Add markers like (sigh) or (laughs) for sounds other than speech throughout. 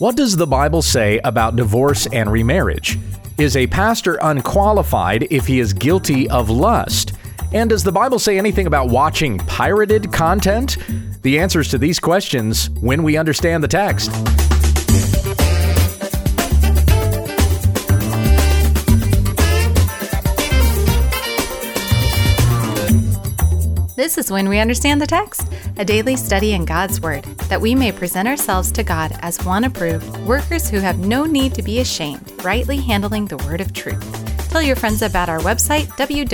What does the Bible say about divorce and remarriage? Is a pastor unqualified if he is guilty of lust? And does the Bible say anything about watching pirated content? The answers to these questions when we understand the text. This is When We Understand the Text, a daily study in God's Word, that we may present ourselves to God as one approved, workers who have no need to be ashamed, rightly handling the Word of truth. Tell your friends about our website, wwutt.com.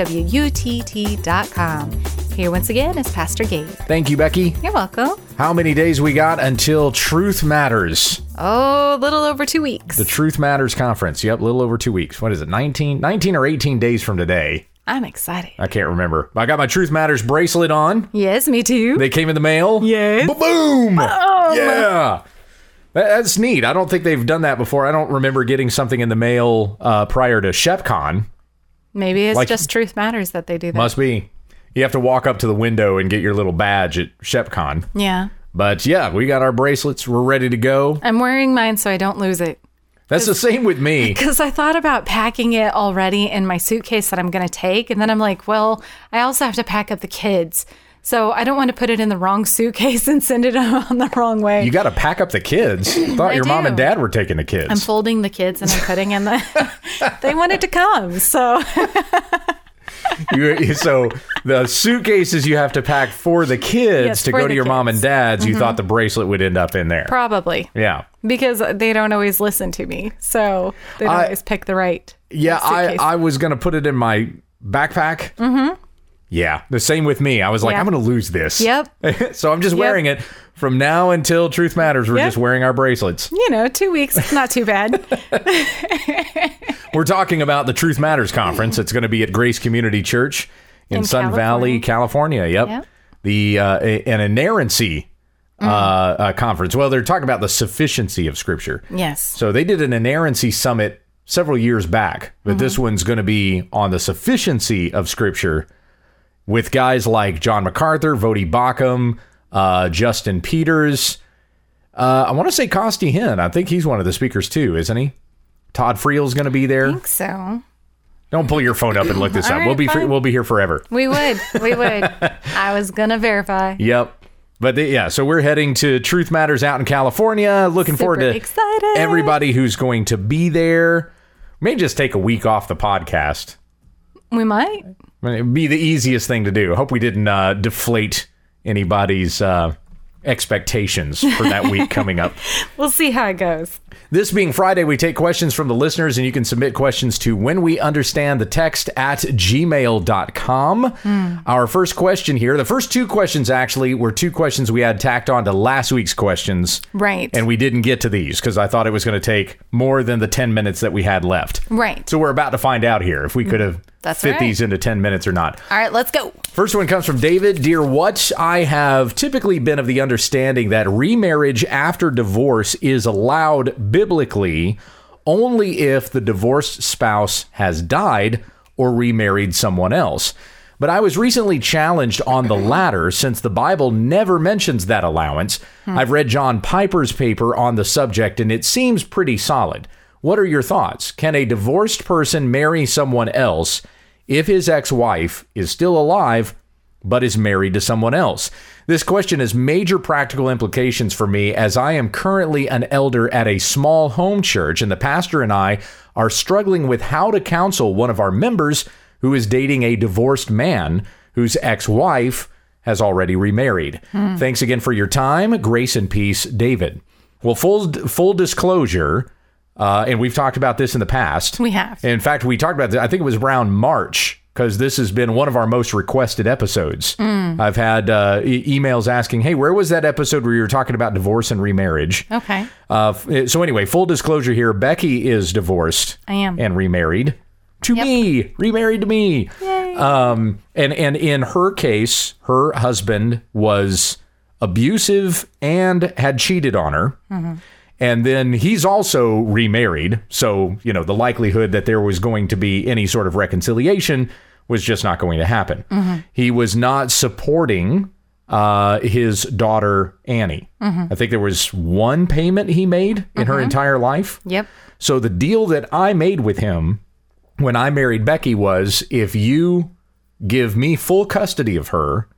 Here once again is Pastor Gabe. Thank you, Becky. You're welcome. How many days we got until Truth Matters? Oh, a little over two weeks. The Truth Matters conference. Yep, a little over two weeks. What is it? 19, 19 or 18 days from today. I'm excited. I can't remember. I got my Truth Matters bracelet on. Yes, me too. They came in the mail. Yes. Boom. Yeah. That's neat. I don't think they've done that before. I don't remember getting something in the mail uh, prior to ShepCon. Maybe it's Like- just Truth Matters that they do that. Must be. You have to walk up to the window and get your little badge at ShepCon. Yeah. But yeah, we got our bracelets. We're ready to go. I'm wearing mine so I don't lose it. That's the same with me. (laughs) Because I thought about packing it already in my suitcase that I'm going to take. And then I'm like, well, I also have to pack up the kids. So I don't want to put it in the wrong suitcase (laughs) and send it (laughs) on the wrong way. You got to pack up the kids. Thought your mom and dad were taking the kids. I'm folding the kids and I'm putting in the. they wanted to come. So You- so the suitcases you have to pack for the kids Yes, to go to your mom and kids. Mm-hmm. dad's. You thought the bracelet would end up in there. probably yeah. because they don't always listen to me. So they don't I- always pick the right. Yeah, I, suitcase. I was gonna put it in my backpack. Mm-hmm. Yeah, the same with me. I was like, Yeah. I'm gonna lose this. Yep. (laughs) so I'm just wearing it from now until Truth Matters. We're Yep. just wearing our bracelets. You know, two weeks, not too bad. We're talking about the Truth Matters conference. It's going to be at Grace Community Church in, In Sun Valley, California. Yep. Yep. The uh, an inerrancy uh, uh, conference. Well, they're talking about the sufficiency of Scripture. yes. So they did an inerrancy summit several years back, but this one's going to be on the sufficiency of Scripture with guys like John MacArthur, Voddie Baucham, uh, Justin Peters. Uh, I want to say Costi Hinn. I think he's one of the speakers too, isn't he? Todd Friel's going to be there. I think so. Don't pull your phone up and look this (laughs) up. right, we'll be free, we'll be here forever. We would. We would. (laughs) I was going to verify. Yep. But they, yeah, so we're heading to Truth Matters out in California. Looking forward to excited. everybody who's going to be there. May just take a week off the podcast. We might. It'd be the easiest thing to do. Hope we didn't uh, deflate anybody's uh, expectations for that week coming up. (laughs) We'll see how it goes. This being Friday, we take questions from the listeners, and you can submit questions to when we understand the text at gmail.com. Hmm. Our first question here, the first two questions actually were two questions we had tacked on to last week's questions. Right. And we didn't get to these because I thought it was going to take more than the 10 minutes that we had left. right. So we're about to find out here if we could have That's fit right. these into 10 minutes or not. All right, let's go. First one comes from David. Dear What? I have typically been of the understanding that remarriage after divorce is allowed biblically only if the divorced spouse has died or remarried someone else. But I was recently challenged on the latter since the Bible never mentions that allowance. Hmm. I've read John Piper's paper on the subject and it seems pretty solid. What are your thoughts? Can a divorced person marry someone else if his ex wife is still alive but is married to someone else? This question has major practical implications for me as I am currently an elder at a small home church, and the pastor and I are struggling with how to counsel one of our members who is dating a divorced man whose ex wife has already remarried. Thanks again for your time. Grace and peace, David. Well, full, full disclosure, uh, and we've talked about this in the past. We have. In fact, we talked about this, I think it was around March, because this has been one of our most requested episodes. I've had uh, e- emails asking, hey, where was that episode where you were talking about divorce and remarriage? Okay. Uh, f- so, anyway, full disclosure here Becky is divorced I am. and remarried to Yep. me, remarried to me. Um, and, and in her case, her husband was abusive and had cheated on her. And then he's also remarried. So, you know, the likelihood that there was going to be any sort of reconciliation was just not going to happen. Mm-hmm. He was not supporting uh, his daughter Annie. Mm-hmm. I think there was one payment he made in her mm-hmm. entire life. Yep. So the deal that I made with him when I married Becky was if you give me full custody of her,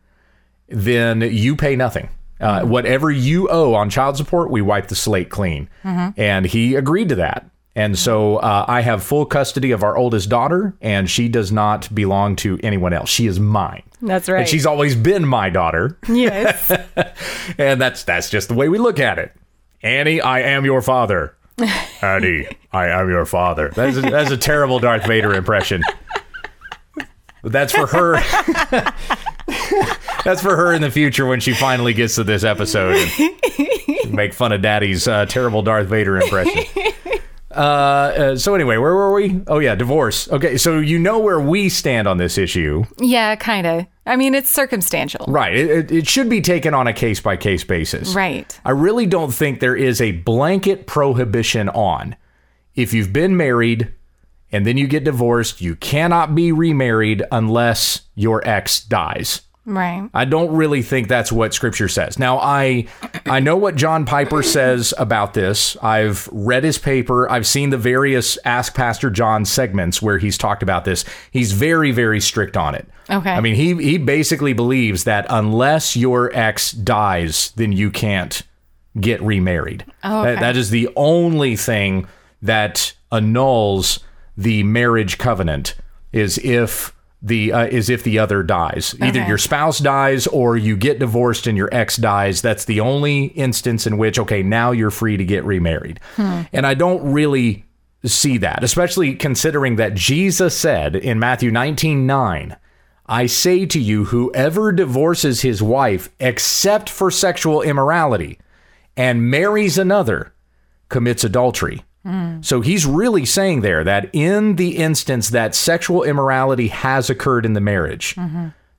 then you pay nothing. Uh, whatever you owe on child support, we wipe the slate clean. And he agreed to that. And so uh, I have full custody of our oldest daughter, and she does not belong to anyone else. She is mine. That's right. And she's always been my daughter. yes. (laughs) And that's that's just the way we look at it. Annie, I am your father. (laughs) Annie, I am your father. That's a, that's a terrible Darth Vader impression. But that's for her. (laughs) that's for her in the future when she finally gets to this episode and make fun of Daddy's uh, terrible Darth Vader impression. Uh, uh, so anyway, where were we? Oh yeah, divorce. Okay, so you know where we stand on this issue, yeah, kind of. I mean, it's circumstantial. right? It, it, it should be taken on a case by case basis, Right. I really don't think there is a blanket prohibition on if you've been married and then you get divorced, you cannot be remarried unless your ex dies. Right. I don't really think that's what scripture says. Now I I know what John Piper says about this. I've read his paper. I've seen the various Ask Pastor John segments where he's talked about this. He's very very strict on it. Okay. I mean, he he basically believes that unless your ex dies, then you can't get remarried. Oh, That- that is the only thing that annuls the marriage covenant is if the uh, is if the other dies. Either Okay. your spouse dies or you get divorced and your ex dies. That's the only instance in which okay, now you're free to get remarried. And I don't really see that, especially considering that Jesus said in Matthew 19 9, I say to you, whoever divorces his wife except for sexual immorality and marries another commits adultery. So he's really saying there that in the instance that sexual immorality has occurred in the marriage,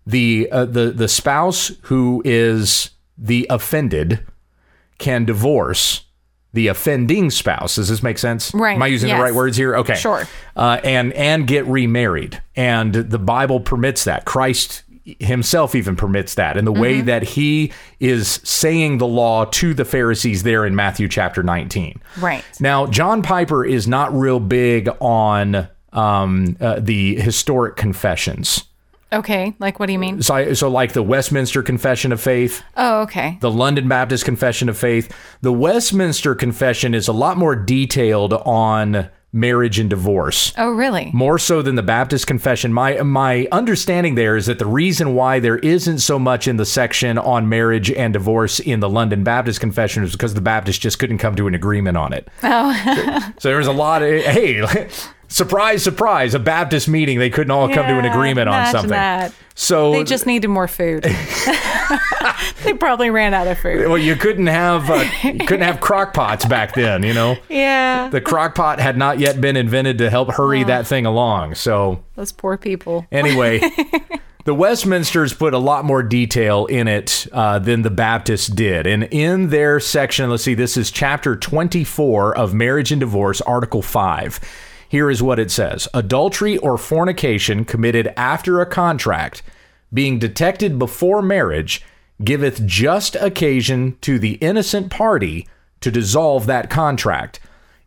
the uh, the the spouse who is the offended can divorce the offending spouse. Does this make sense? Right. Am I using Yes. the right words here? Okay. Sure. Uh, and and get remarried, and the Bible permits that. Christ himself even permits that in the way that he is saying the law to the Pharisees there in Matthew chapter 19. Right. Now, John Piper is not real big on um, uh, the historic confessions. Okay. Like, what do you mean? So, so like the Westminster Confession of Faith, Oh, okay. the London Baptist Confession of Faith. The Westminster Confession is a lot more detailed on marriage and divorce. Oh, really? More so than the Baptist Confession. My my understanding there is that the reason why there isn't so much in the section on marriage and divorce in the London Baptist Confession is because the Baptists just couldn't come to an agreement on it. Oh. so, there was a lot of hey, surprise, surprise, a Baptist meeting they couldn't all come to an agreement on something. that. So They just needed more food. (laughs) (laughs) they probably ran out of food. well, you couldn't have uh, couldn't have crock pots back then, you know. (laughs) Yeah. The crock pot had not yet been invented to help hurry that thing along. So Those poor people. anyway, the Westminsters put a lot more detail in it uh, than the Baptists did, and in their section, let's see, this is chapter twenty-four of Marriage and Divorce, Article Five. Here is what it says Adultery or fornication committed after a contract, being detected before marriage, giveth just occasion to the innocent party to dissolve that contract.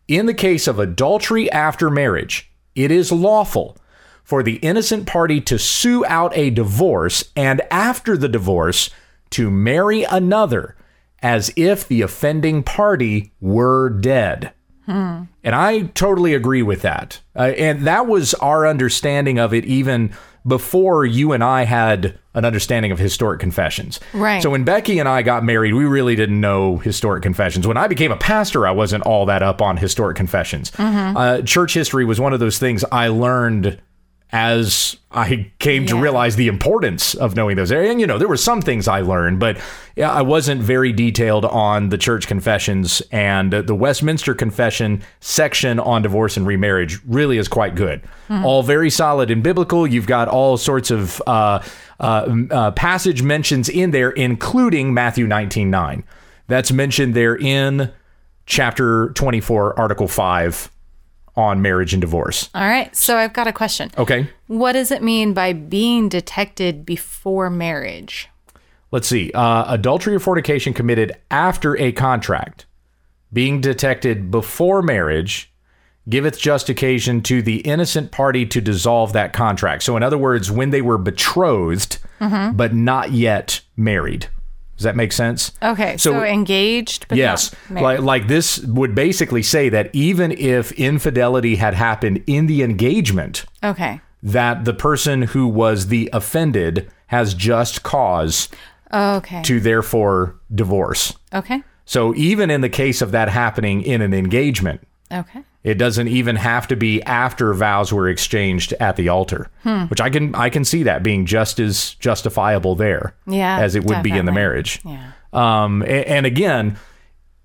In the case of adultery after marriage, it is lawful for the innocent party to sue out a divorce and after the divorce to marry another as if the offending party were dead. And I totally agree with that. Uh, and that was our understanding of it even before you and I had an understanding of historic confessions. Right. So when Becky and I got married, we really didn't know historic confessions. When I became a pastor, I wasn't all that up on historic confessions. Uh, church history was one of those things I learned as I came to realize the importance of knowing those areas. And, you know, there were some things I learned, but yeah, I wasn't very detailed on the church confessions. And the Westminster Confession section on divorce and remarriage really is quite good. All very solid and biblical. You've got all sorts of uh, uh, uh, passage mentions in there, including Matthew 19 9. That's mentioned there in chapter 24, article 5 on marriage and divorce. All right. So I've got a question. Okay. What does it mean by being detected before marriage? let's see, uh, adultery or fornication committed after a contract, being detected before marriage, giveth just occasion to the innocent party to dissolve that contract. So, in other words, when they were betrothed, but not yet married. Does that make sense? Okay, so, So- engaged, but yes. Like, like this would basically say that even if infidelity had happened in the engagement, okay, that the person who was the offended has just cause okay, to therefore divorce. okay, So even in the case of that happening in an engagement, okay. It doesn't even have to be after vows were exchanged at the altar, Hmm. which I can I can see that being just as justifiable there Yeah, as it would be in the marriage. Yeah. Um, a- and, again,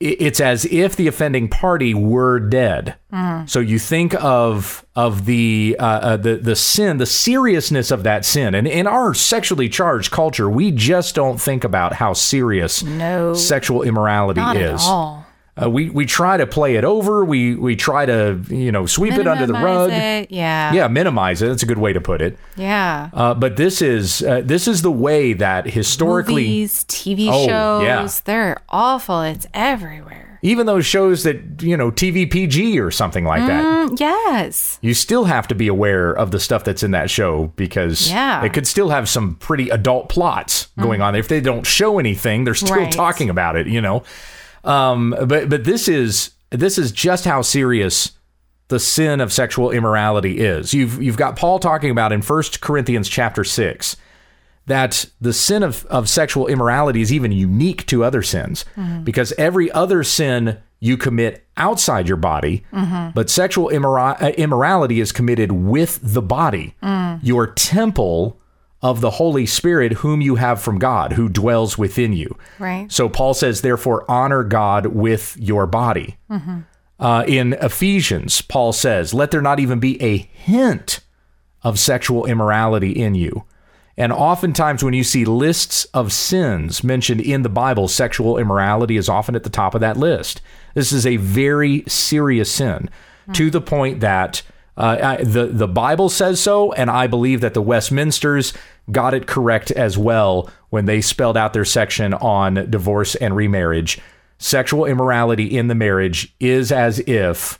it's as if the offending party were dead. Mm. So you think of of the uh, uh, the the sin, the seriousness of that sin, and in our sexually charged culture, we just don't think about how serious No, sexual immorality not is. Uh, we we try to play it over. We we try to you know sweep it under the rug. it, Yeah. Yeah, minimize it. That's a good way to put it. Yeah. Uh, but this is uh, this is the way that historically, Movies, TV Oh, shows, yeah. they're awful. It's everywhere. even those shows that you know TV PG or something like that, Mm, yes. you still have to be aware of the stuff that's in that show because Yeah. it could still have some pretty adult plots going on. If they don't show anything, they're still Right. talking about it. You know, um, but but this is this is just how serious the sin of sexual immorality is. You've you've got Paul talking about in 1 Corinthians chapter 6 that the sin of, of sexual immorality is even unique to other sins because every other sin you commit outside your body, but sexual immora- uh, immorality is committed with the body, your temple of the Holy Spirit, whom you have from God, who dwells within you. Right. So Paul says, therefore, honor God with your body. Uh, in Ephesians, Paul says, let there not even be a hint of sexual immorality in you. And oftentimes, when you see lists of sins mentioned in the Bible, sexual immorality is often at the top of that list. This is a very serious sin to the point that uh, I- the, the Bible says so, and I believe that the Westminster's got it correct as well when they spelled out their section on divorce and remarriage. Sexual immorality in the marriage is as if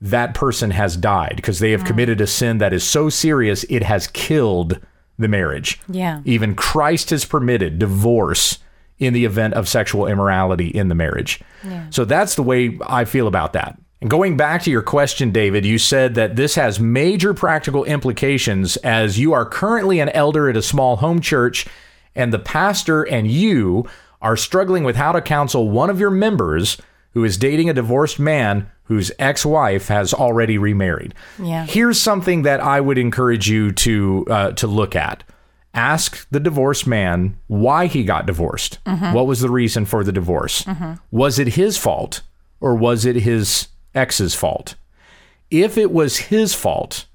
that person has died because they have committed a sin that is so serious it has killed the marriage. Yeah. Even Christ has permitted divorce in the event of sexual immorality in the marriage. Yeah. So that's the way I feel about that. And going back to your question, David, you said that this has major practical implications as you are currently an elder at a small home church, and the pastor and you are struggling with how to counsel one of your members who is dating a divorced man whose ex wife has already remarried. Yeah. Here's something that I would encourage you to uh, to look at. Ask the divorced man why he got divorced. What was the reason for the divorce? Was it his fault or was it his ex's fault? If it was his fault,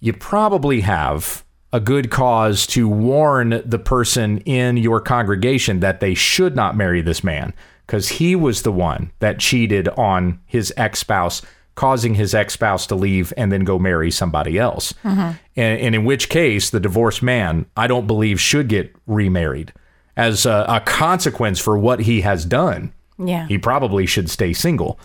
you probably have a good cause to warn the person in your congregation that they should not marry this man because he was the one that cheated on his ex spouse, causing his ex spouse to leave and then go marry somebody else. Mm-hmm. And, and in which case, the divorced man, I don't believe, should get remarried as a, a consequence for what he has done Yeah. he probably should stay single.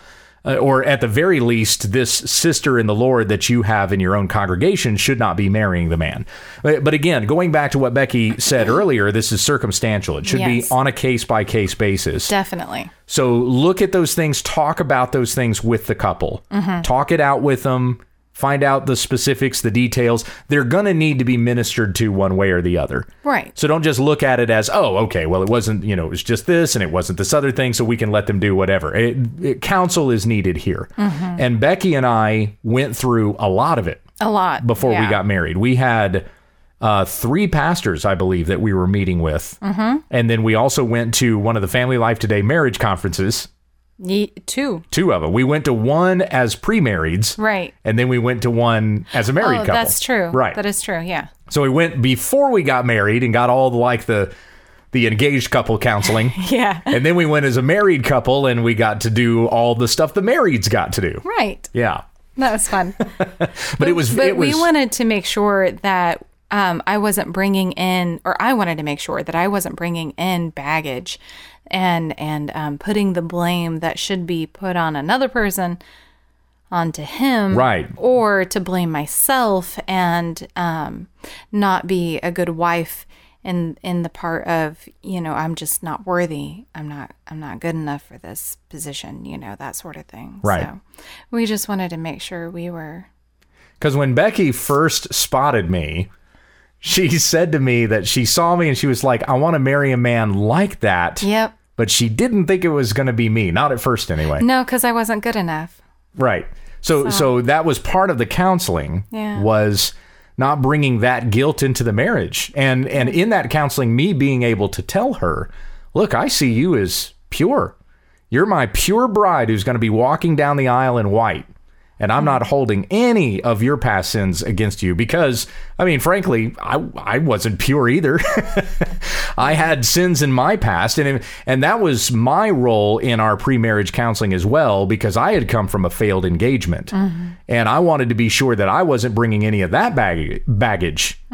Uh, or at the very least, this sister in the Lord that you have in your own congregation should not be marrying the man. But, but again, going back to what Becky said earlier, this is circumstantial. It should Yes. be on a case by case basis. Definitely. So look at those things, talk about those things with the couple, talk it out with them, find out the specifics, the details. They're going to need to be ministered to one way or the other. Right. So don't just look at it as, oh, okay, well, it wasn't, you know, it was just this and it wasn't this other thing, so we can let them do whatever. It, it, counsel is needed here. And Becky and I went through a lot of it A lot. before we got married. We had uh, three pastors, I believe, that we were meeting with. Mm-hmm. And then we also went to one of the Family Life Today marriage conferences, Ye- two. two of them. We went to one as pre marrieds. Right. And then we went to one as a married oh, couple. that's true. Right. That is true. Yeah. So we went before we got married and got all the like the the engaged couple counseling. (laughs) Yeah. and then we went as a married couple and we got to do all the stuff the marrieds got to do. Right. Yeah. That was fun. (laughs) But, it was but it was we wanted to make sure that um, I wasn't bringing in, or I wanted to make sure that I wasn't bringing in baggage and and um, putting the blame that should be put on another person onto him, Right. Or to blame myself and um, not be a good wife in in the part of you know I'm just not worthy. I'm not I'm not good enough for this position. You know that sort of thing. Right. So we just wanted to make sure we were. Because when Becky first spotted me, she said to me that she saw me and she was like, I want to marry a man like that. Yep. But she didn't think it was going to be me. Not at first, anyway. No, because I wasn't good enough. Right. So, so that was part of the counseling Yeah. was not bringing that guilt into the marriage. And and in that counseling me being able to tell her, "Look, I see you as pure. You're my pure bride who's going to be walking down the aisle in white." And I'm not holding any of your past sins against you because, I mean, frankly, I, I wasn't pure either. (laughs) I had sins in my past, and and that was my role in our pre-marriage counseling as well because I had come from a failed engagement, mm-hmm. and I wanted to be sure that I wasn't bringing any of that bag-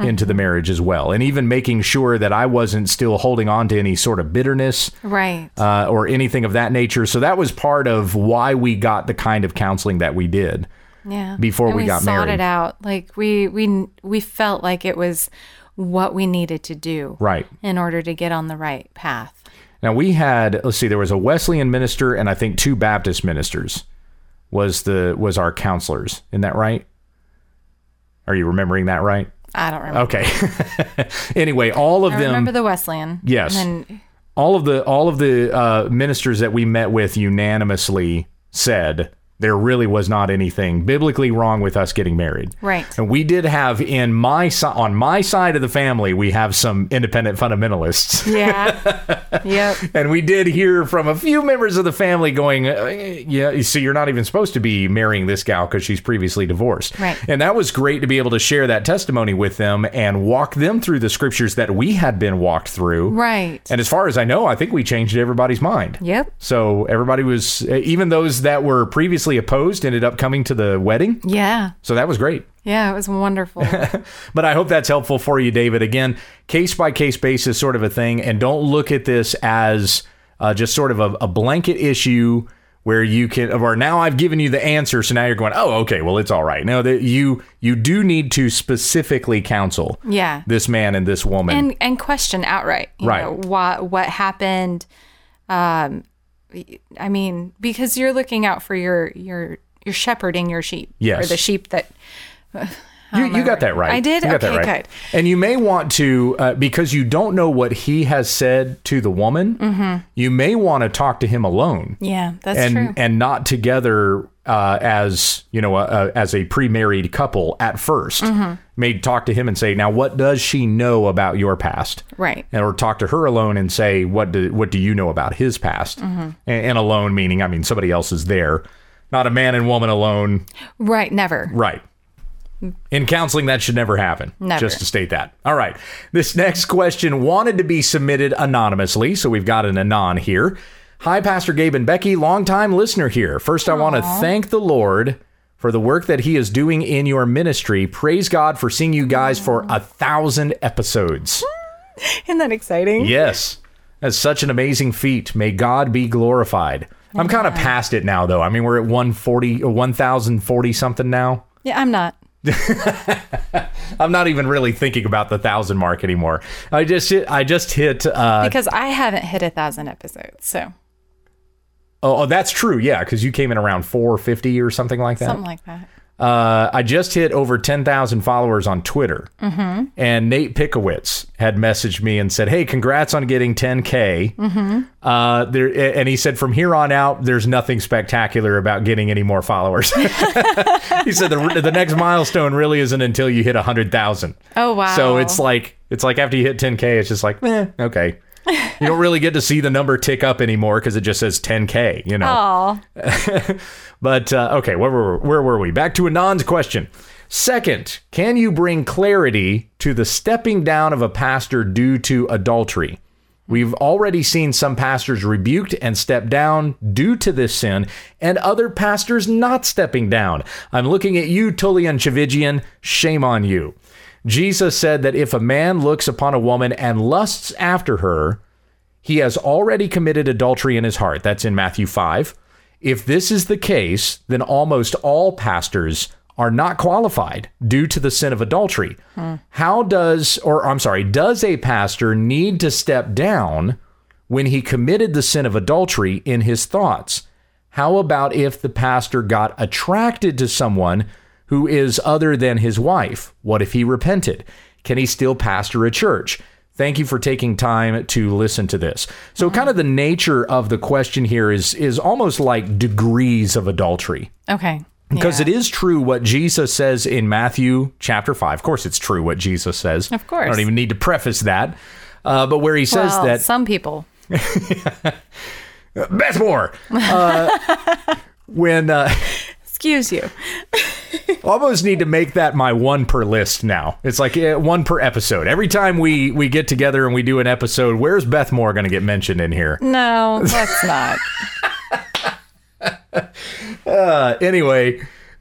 baggage into the marriage as well, and even making sure that I wasn't still holding on to any sort of bitterness Right. uh, or anything of that nature. So that was part of why we got the kind of counseling that we did. Yeah. before And we got sought married. it out. Like we we we felt like it was what we needed to do. Right. In order to get on the right path. Now we had let's see, there was a Wesleyan minister and I think two Baptist ministers was the was our counselors. Isn't that right? Are you remembering that right? I don't remember. Okay. (laughs) anyway, all of I them remember the Wesleyan. Yes. And then all of the all of the uh, ministers that we met with unanimously said there really was not anything biblically wrong with us getting married. Right. And we did have in my on my side of the family, we have some independent fundamentalists. Yeah. (laughs) yep. And we did hear from a few members of the family going, uh, yeah, you see, you're not even supposed to be marrying this gal because she's previously divorced. Right. And that was great to be able to share that testimony with them and walk them through the scriptures that we had been walked through. Right. And as far as I know, I think we changed everybody's mind. Yep. So everybody was, even those that were previously opposed ended up coming to the wedding. Yeah. So that was great. Yeah. It was wonderful. (laughs) But I hope that's helpful for you, David. Again, case by case basis, sort of a thing. And don't look at this as uh, just sort of a, a blanket issue where you can, or now I've given you the answer. So now you're going, oh, okay, well, it's all right. No, that you, you do need to specifically counsel Yeah. this man and this woman. and and question outright. You Right. Know, what what happened? Um, I mean, because you're looking out for your your you're shepherding your sheep. Yes. Or the sheep that. You, you got that right. I did? You got that Okay, right. good. And you may want to, uh, because you don't know what he has said to the woman, Mm-hmm. you may want to talk to him alone. Yeah, that's and true. and not together uh, as you know uh, as a pre-married couple at 1st Mm-hmm. May talk to him and say, now what does she know about your past? Right. And or talk to her alone and say, what do what do you know about his past? Mm-hmm. And, and alone meaning, I mean, somebody else is there, not a man and woman alone. Right. Never. Right. In counseling, that should never happen. Never. Just to state that. All right. This next question wanted to be submitted anonymously, so we've got an anon here. Hi, Pastor Gabe and Becky, longtime listener here. First, I want to thank the Lord for the work that He is doing in your ministry. Praise God for seeing you guys for a thousand episodes. (laughs) Isn't that exciting? Yes. That's such an amazing feat. May God be glorified. I'm kind of past it now, though. I mean, we're at 140 or 1,040 something now. Yeah, I'm not. (laughs) I'm not even really thinking about the thousand mark anymore. I just hit. I just hit. Uh, Because I haven't hit a thousand episodes. So oh, oh, that's true. Yeah, because you came in around 450 or something like that. something like that. Uh, I just hit over 10,000 followers on Twitter, mm-hmm. and Nate Pickowicz had messaged me and said, "Hey, congrats on getting 10k." Mm-hmm. Uh, there, and he said, "From here on out, there's nothing spectacular about getting any more followers." (laughs) he said the the next milestone really isn't until you hit 100,000. Oh wow. So it's like it's like after you hit 10k, it's just like, eh, okay. You don't really get to see the number tick up anymore because it just says 10k. You know. (laughs) But uh, okay, where were where were we? Back to Anon's question. Second, can you bring clarity to the stepping down of a pastor due to adultery? We've already seen some pastors rebuked and stepped down due to this sin, and other pastors not stepping down. I'm looking at you, Tullian Tchividjian. Shame on you. Jesus said that if a man looks upon a woman and lusts after her, he has already committed adultery in his heart. That's in Matthew 5. If this is the case, then almost all pastors are not qualified due to the sin of adultery. How does, or I'm sorry, does a pastor need to step down when he committed the sin of adultery in his thoughts? How about if the pastor got attracted to someone who is other than his wife? What if he repented? Can he still pastor a church? Thank you for taking time to listen to this. So kind of the nature of the question here is is almost like degrees of adultery. Okay. Because Yeah. it is true what Jesus says in Matthew chapter 5. Of course, it's true what Jesus says. Of course. I don't even need to preface that. Uh, but where he says well, that some people. (laughs) Beth Moore. Uh, (laughs) when uh, Excuse you. (laughs) almost need to make that my one per list now. It's like uh, one per episode. Every time we we get together and we do an episode, where's Beth Moore going to get mentioned in here? No, that's (laughs) not. (laughs) Uh, anyway,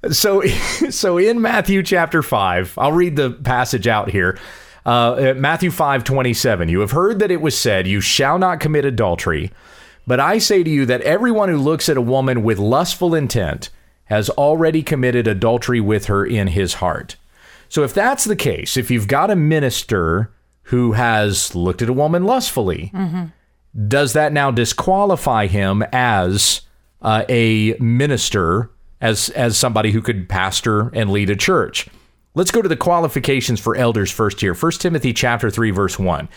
so so in Matthew chapter five, I'll read the passage out here. Uh, Matthew five twenty seven. You have heard that it was said, "You shall not commit adultery." But I say to you that everyone who looks at a woman with lustful intent has already committed adultery with her in his heart. So if that's the case, if you've got a minister who has looked at a woman lustfully, does that now disqualify him as uh, a minister, as as somebody who could pastor and lead a church? Let's go to the qualifications for elders first here. 1 Timothy chapter 3 verse 1.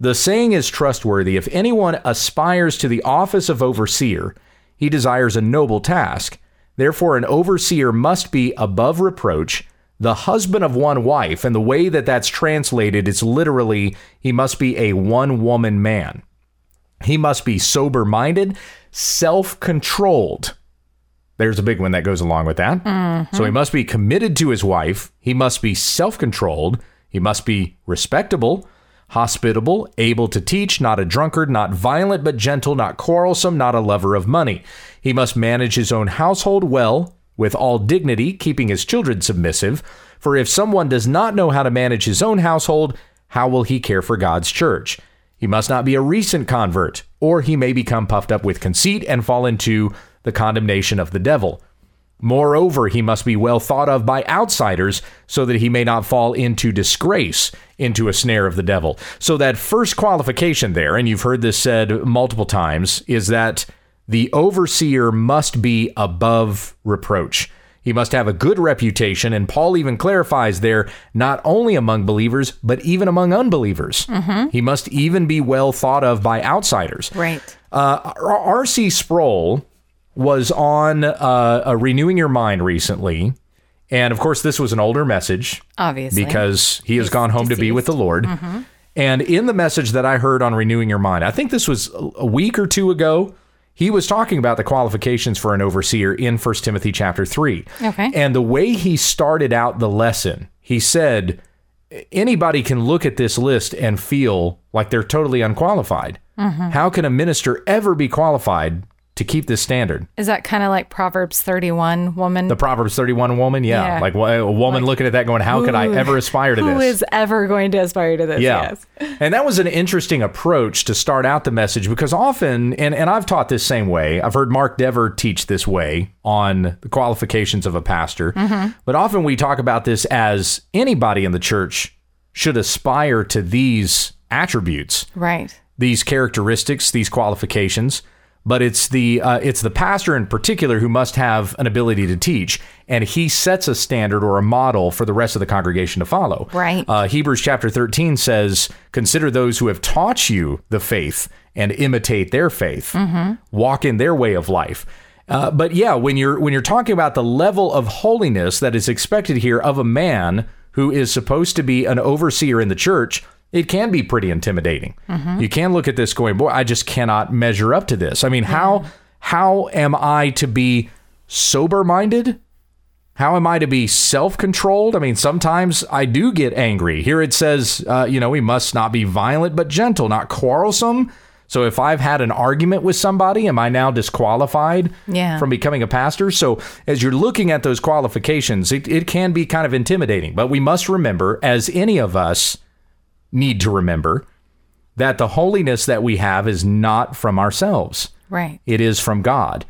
The saying is trustworthy if anyone aspires to the office of overseer, he desires a noble task. Therefore an overseer must be above reproach, the husband of one wife, and the way that that's translated is literally he must be a one woman man. He must be sober minded, self controlled. There's a big one that goes along with that. Mm-hmm. So he must be committed to his wife. He must be self controlled. He must be respectable, hospitable, able to teach, not a drunkard, not violent, but gentle, not quarrelsome, not a lover of money. He must manage his own household well, with all dignity, keeping his children submissive. For if someone does not know how to manage his own household, how will he care for God's church? He must not be a recent convert, or he may become puffed up with conceit and fall into the condemnation of the devil. Moreover, he must be well thought of by outsiders so that he may not fall into disgrace, into a snare of the devil. So, that first qualification there, and you've heard this said multiple times, is that the overseer must be above reproach. He must have a good reputation, and Paul even clarifies there not only among believers, but even among unbelievers. He must even be well thought of by outsiders. Right. Uh, R.C. Sproul was on uh, a Renewing Your Mind recently. And of course, this was an older message Obviously. because he has gone home to be with the Lord. And in the message that I heard on Renewing Your Mind, I think this was a week or two ago, he was talking about the qualifications for an overseer in 1 Timothy chapter 3. Okay. And the way he started out the lesson, he said, anybody can look at this list and feel like they're totally unqualified. How can a minister ever be qualified to keep this standard? Is that kind of like Proverbs 31 woman? The Proverbs 31 woman, yeah. Yeah. Like a woman looking at that going, how could I ever aspire to Who this? Who is ever going to aspire to this? Yeah. Yes. And that was an interesting approach to start out the message because often, and, and I've taught this same way, I've heard Mark Dever teach this way on the qualifications of a pastor, mm-hmm. but often we talk about this as anybody in the church should aspire to these attributes Right. these characteristics, these qualifications, but it's the uh, it's the pastor in particular who must have an ability to teach, and he sets a standard or a model for the rest of the congregation to follow. Right. Uh, Hebrews chapter thirteen says, "Consider those who have taught you the faith and imitate their faith. Walk in their way of life." Uh, but yeah, when you're when you're talking about the level of holiness that is expected here of a man who is supposed to be an overseer in the church, it can be pretty intimidating. You can look at this going, boy, I just cannot measure up to this. I mean, how how am I to be sober minded? How am I to be self controlled? I mean, sometimes I do get angry. Here it says, uh, you know, we must not be violent but gentle, not quarrelsome. So if I've had an argument with somebody, am I now disqualified Yeah. from becoming a pastor? So as you're looking at those qualifications, it, it can be kind of intimidating. But we must remember, as any of us need to remember, that the holiness that we have is not from ourselves. Right. It is from God.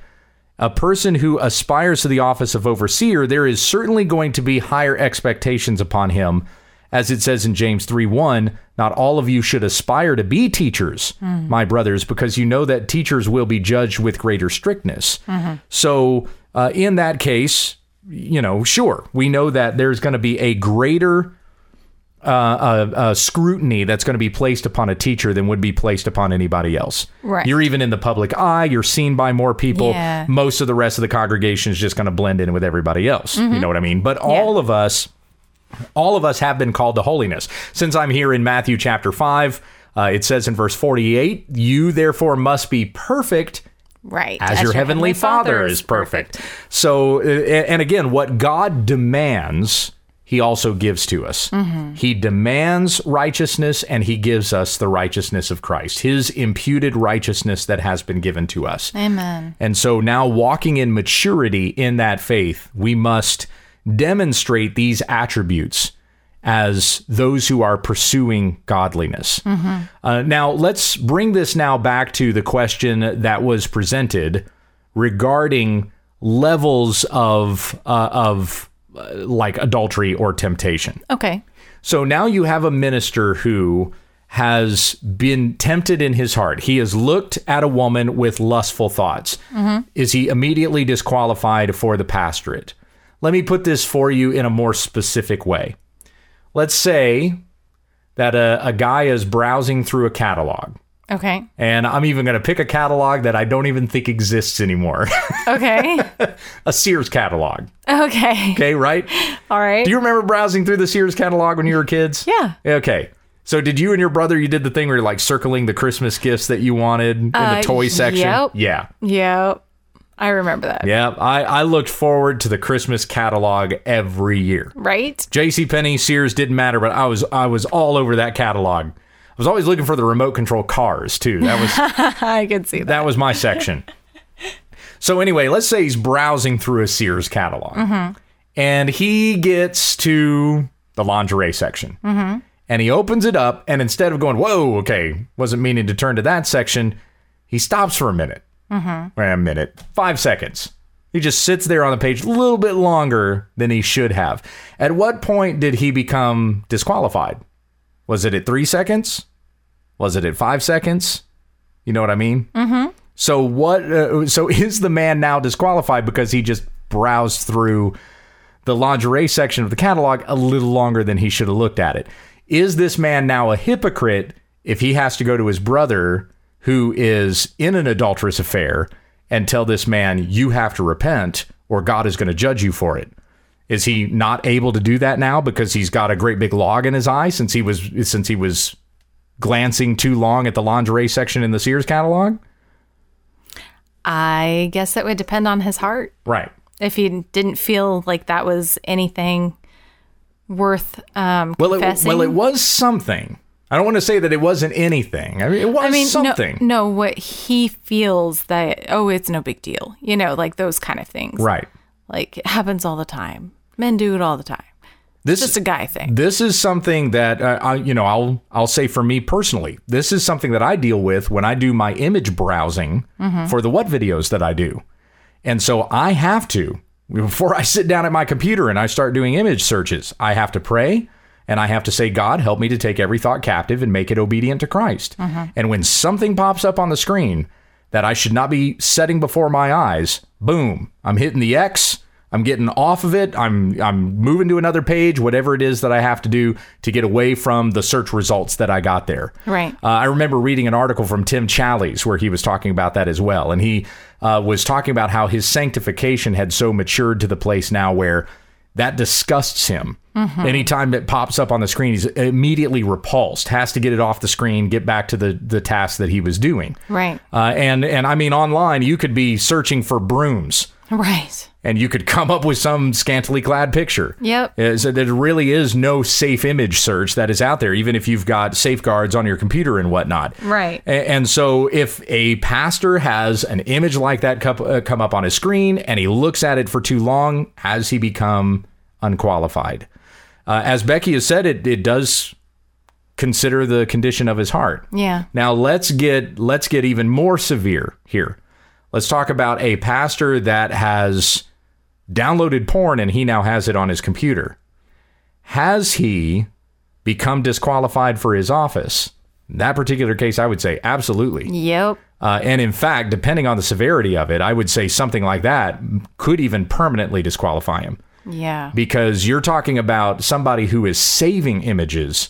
A person who aspires to the office of overseer, there is certainly going to be higher expectations upon him. As it says in James 3 1, not all of you should aspire to be teachers, my brothers, because you know that teachers will be judged with greater strictness. So, uh, in that case, you know, sure, we know that there's going to be a greater uh, uh, uh, scrutiny that's going to be placed upon a teacher than would be placed upon anybody else. Right. You're even in the public eye. You're seen by more people. Yeah. Most of the rest of the congregation is just going to blend in with everybody else. You know what I mean? But all of us, all of us have been called to holiness. Since I'm here in Matthew chapter five, uh, it says in verse 48, "You therefore must be perfect." Right. as, your, heavenly, father, is perfect. So, uh, and again, what God demands, he also gives to us. He demands righteousness and he gives us the righteousness of Christ, his imputed righteousness that has been given to us. Amen. And so now, walking in maturity in that faith, we must demonstrate these attributes as those who are pursuing godliness. Uh, now, let's bring this now back to the question that was presented regarding levels of uh, of like adultery or temptation. Okay. So now you have a minister who has been tempted in his heart. He has looked at a woman with lustful thoughts. Mm-hmm. Is he immediately disqualified for the pastorate? Let me put this for you in a more specific way. Let's say that a, a guy is browsing through a catalog. Okay. And I'm even going to pick a catalog that I don't even think exists anymore Okay. (laughs) a Sears catalog. okay. Okay, right? All right. Do you remember browsing through the Sears catalog when you were kids? Yeah. Okay. So did you and your brother you did the thing where you're like circling the Christmas gifts that you wanted in the Uh, toy section? yep. Yeah. Yep. I remember that. Yeah. I, I looked forward to the Christmas catalog every year. Right? JC Penney, Sears didn't matter, but I was I was all over that catalog. Was always looking for the remote control cars too. That was (laughs) I could see that. that was my section. So anyway, let's say he's browsing through a Sears catalog, and he gets to the lingerie section, and he opens it up, and instead of going, "Whoa, okay," wasn't meaning to turn to that section, he stops for a minute, mm-hmm. a minute, five seconds. He just sits there on the page a little bit longer than he should have. At what point did he become disqualified? Was it at three seconds? Was it at five seconds? You know what I mean? Mm-hmm. So what? Uh, so is the man now disqualified because he just browsed through the lingerie section of the catalog a little longer than he should have looked at it? Is this man now a hypocrite if he has to go to his brother who is in an adulterous affair and tell this man you have to repent or God is going to judge you for it? Is he not able to do that now because he's got a great big log in his eye since he was since he was glancing too long at the lingerie section in the Sears catalog? I guess that would depend on his heart. Right. If he didn't feel like that was anything worth um, Well, it, confessing. well, it was something. I don't want to say that it wasn't anything. I mean, it was I mean, something. No, no, what he feels that, oh, it's no big deal. You know, like those kind of things. Right. Like it happens all the time. Men do it all the time. This Just a guy thing. This is something that uh, I, you know, I'll I'll say for me personally, this is something that I deal with when I do my image browsing for the what videos that I do, and so I have to before I sit down at my computer and I start doing image searches, I have to pray and I have to say, God, help me to take every thought captive and make it obedient to Christ. And when something pops up on the screen that I should not be setting before my eyes, boom, I'm hitting the X. I'm getting off of it. I'm I'm moving to another page, whatever it is that I have to do to get away from the search results that I got there. Right. Uh, I remember reading an article from Tim Challies where he was talking about that as well, and he uh, was talking about how his sanctification had so matured to the place now where that disgusts him. Anytime it pops up on the screen, he's immediately repulsed. Has to get it off the screen, get back to the the task that he was doing. Right. Uh, and and I mean, online you could be searching for brooms Right. and you could come up with some scantily clad picture. Yep. Uh, So there really is no safe image search that is out there, even if you've got safeguards on your computer and whatnot. Right. And so, if a pastor has an image like that cup- uh, come up on his screen and he looks at it for too long, has he become unqualified? Uh, as Becky has said, it, it does consider the condition of his heart. Yeah. Now let's get let's get even more severe here. Let's talk about a pastor that has downloaded porn and he now has it on his computer. Has he become disqualified for his office? In that particular case, I would say absolutely. Yep. Uh, and in fact, depending on the severity of it, I would say something like that could even permanently disqualify him Yeah. because you're talking about somebody who is saving images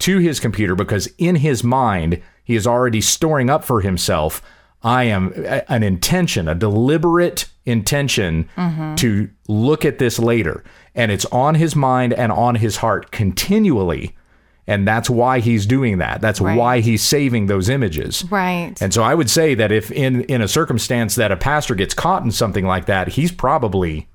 to his computer because in his mind he is already storing up for himself I am an intention, a deliberate intention to look at this later. And it's on his mind and on his heart continually. And that's why he's doing that. That's Right. why he's saving those images. Right. And so I would say that if in in a circumstance that a pastor gets caught in something like that, he's probably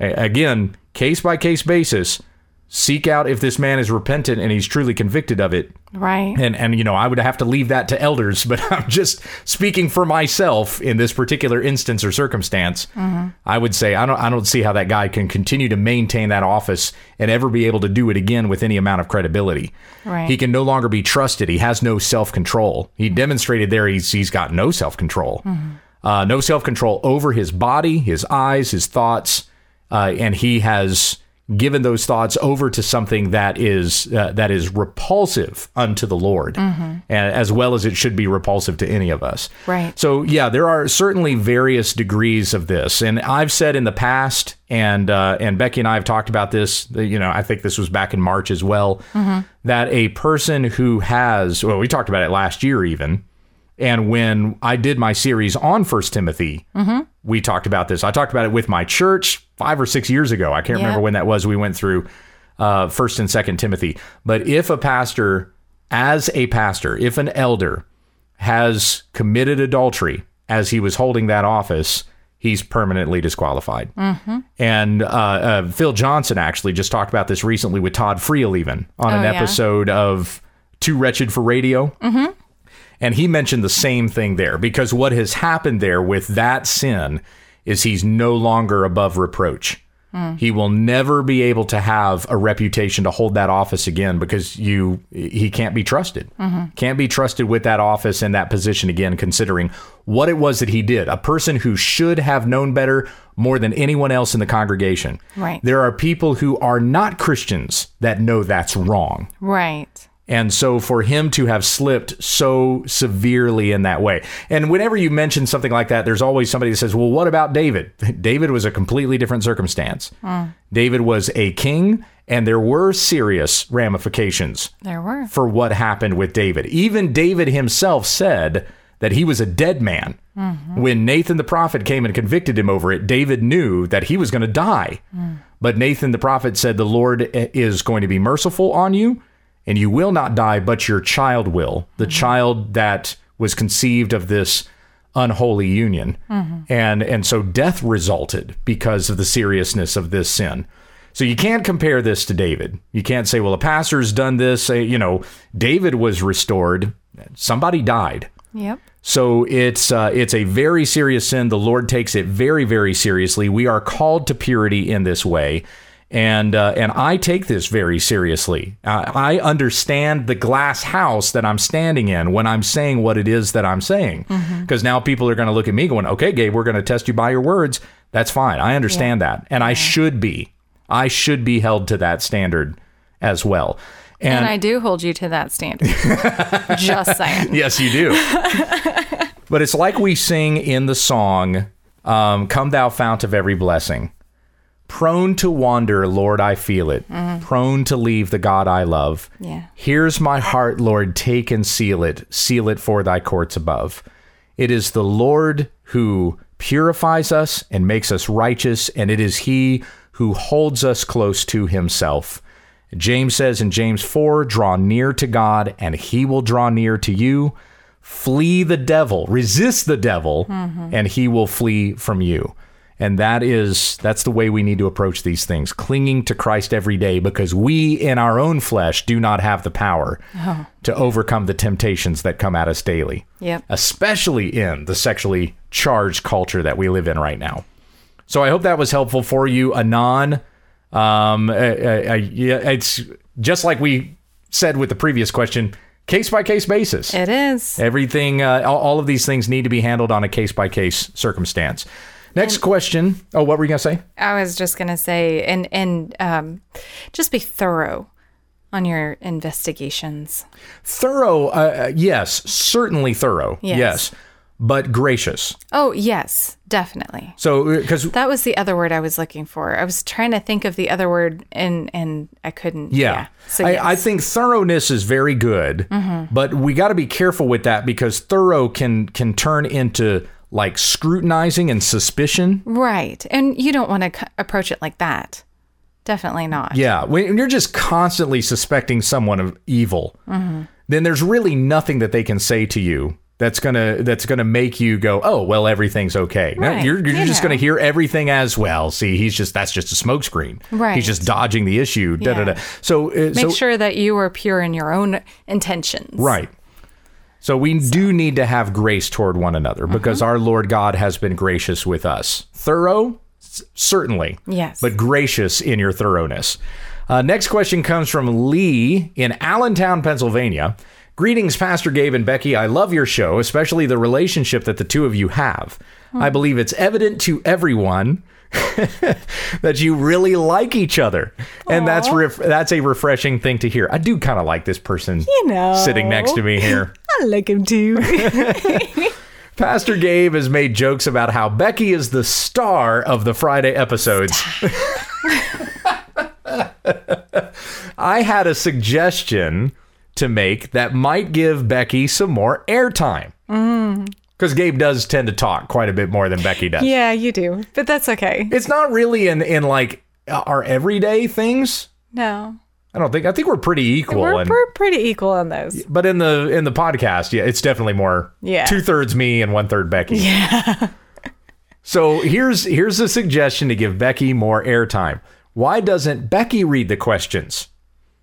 again, case by case basis, seek out if this man is repentant and he's truly convicted of it. right. And and you know, I would have to leave that to elders, (laughs) but I'm just speaking for myself in this particular instance or circumstance. I would say I don't I don't see how that guy can continue to maintain that office and ever be able to do it again with any amount of credibility. Right. He can no longer be trusted. He has no self control. He demonstrated there he's he's got no self control, uh, no self control over his body, his eyes, his thoughts, uh, and he has given those thoughts over to something that is uh, that is repulsive unto the Lord, and as well as it should be repulsive to any of us. Right. So yeah, there are certainly various degrees of this, and I've said in the past, and uh, and Becky and I have talked about this. You know, I think this was back in March as well. That a person who has, well, we talked about it last year even, and when I did my series on First Timothy, we talked about this. I talked about it with my church five or six years ago. I can't Yeah. remember when that was. We went through uh, First and Second Timothy. But if a pastor, as a pastor, if an elder has committed adultery as he was holding that office, he's permanently disqualified. And uh, uh, Phil Johnson actually just talked about this recently with Todd Friel, even on Oh, an yeah. episode of Too Wretched for Radio. And he mentioned the same thing there because what has happened there with that sin is he's no longer above reproach. He will never be able to have a reputation to hold that office again because you he can't be trusted. Can't be trusted with that office and that position again considering what it was that he did. A person who should have known better more than anyone else in the congregation. Right. There are people who are not Christians that know that's wrong. Right. And so for him to have slipped so severely in that way. And whenever you mention something like that, there's always somebody that says, well, what about David? (laughs) David was a completely different circumstance. Hmm. David was a king, and there were serious ramifications There were. for what happened with David. Even David himself said that he was a dead man. Mm-hmm. When Nathan the prophet came and convicted him over it, David knew that he was going to die. Mm. But Nathan the prophet said, The Lord is going to be merciful on you, and you will not die, but your child will. The child that was conceived of this unholy union. And and so death resulted because of the seriousness of this sin. So you can't compare this to David. You can't say, well, a pastor's done this. Uh, You know, David was restored. Somebody died. Yep. So it's uh, it's a very serious sin. The Lord takes it very very seriously. We are called to purity in this way, and uh, and I take this very seriously. Uh, I understand the glass house that I'm standing in when I'm saying what it is that I'm saying, because now people are going to look at me going, "Okay, Gabe, we're going to test you by your words." That's fine. I understand that, and I should be. I should be held to that standard as well. And, I do hold you to that standard. (laughs) Just saying. Yes, you do. (laughs) but it's like we sing in the song, um, Come Thou Fount of Every Blessing. Prone to wander, Lord, I feel it. Mm-hmm. Prone to leave the God I love. Yeah. Here's my heart, Lord, take and seal it. Seal it for thy courts above. It is the Lord who purifies us and makes us righteous, and it is he who holds us close to himself. James says in James 4 draw near to God, and he will draw near to you. Flee the devil, resist the devil, mm-hmm. and he will flee from you. And that is that's the way we need to approach these things, clinging to Christ every day because we in our own flesh do not have the power to overcome the temptations that come at us daily. Yep. Especially in the sexually charged culture that we live in right now. So I hope that was helpful for you, Anon. Um, uh, uh, uh, it's just like we said with the previous question, case by case basis. It is. Everything, uh, all, all of these things need to be handled on a case by case circumstance. Next question. Oh, what were you gonna say? I was just gonna say, and and um, just be thorough on your investigations. Thorough. Uh, uh, yes, certainly thorough. Yes. yes, but gracious. Oh yes, definitely. So, because That was the other word I was looking for. I was trying to think of the other word, and and I couldn't. Yeah. So I, yes. Mm-hmm. I think thoroughness is very good, but we got to be careful with that because thorough can can turn into like scrutinizing and suspicion. right, and you don't want to c- approach it like that. Definitely not. Yeah, when you're just constantly suspecting someone of evil, Mm-hmm. then there's really nothing that they can say to you that's gonna that's gonna make you go, oh well, everything's okay. No, You're, you're you just gonna hear everything as well. See, he's just that's just a smokescreen. Right. He's just dodging the issue. Da, da, da. So uh, Make so sure that you are pure in your own intentions. Right. So we do need to have grace toward one another because Mm-hmm. our Lord God has been gracious with us. Thorough, certainly. Yes. But gracious in your thoroughness. Uh, next question comes from Lee in Allentown, Pennsylvania. Greetings, Pastor Gabe and Becky. I love your show, especially the relationship that the two of you have. I believe it's evident to everyone (laughs) that you really like each other, and that's ref- that's a refreshing thing to hear. I do kind of like this person You know. sitting next to me here. I like him too. (laughs) Pastor Gabe has made jokes about how Becky is the star of the Friday episodes. I had a suggestion to make that might give Becky some more airtime. Mm. Because Gabe does tend to talk quite a bit more than Becky does. yeah, you do, but that's okay. It's not really in, in like our everyday things. No, I don't think I think we're pretty equal. we're, and, we're pretty equal on those. but in the in the podcast, yeah, it's definitely more Yeah. two thirds me and one third Becky. Yeah. so here's here's a suggestion to give Becky more airtime. Why doesn't Becky read the questions?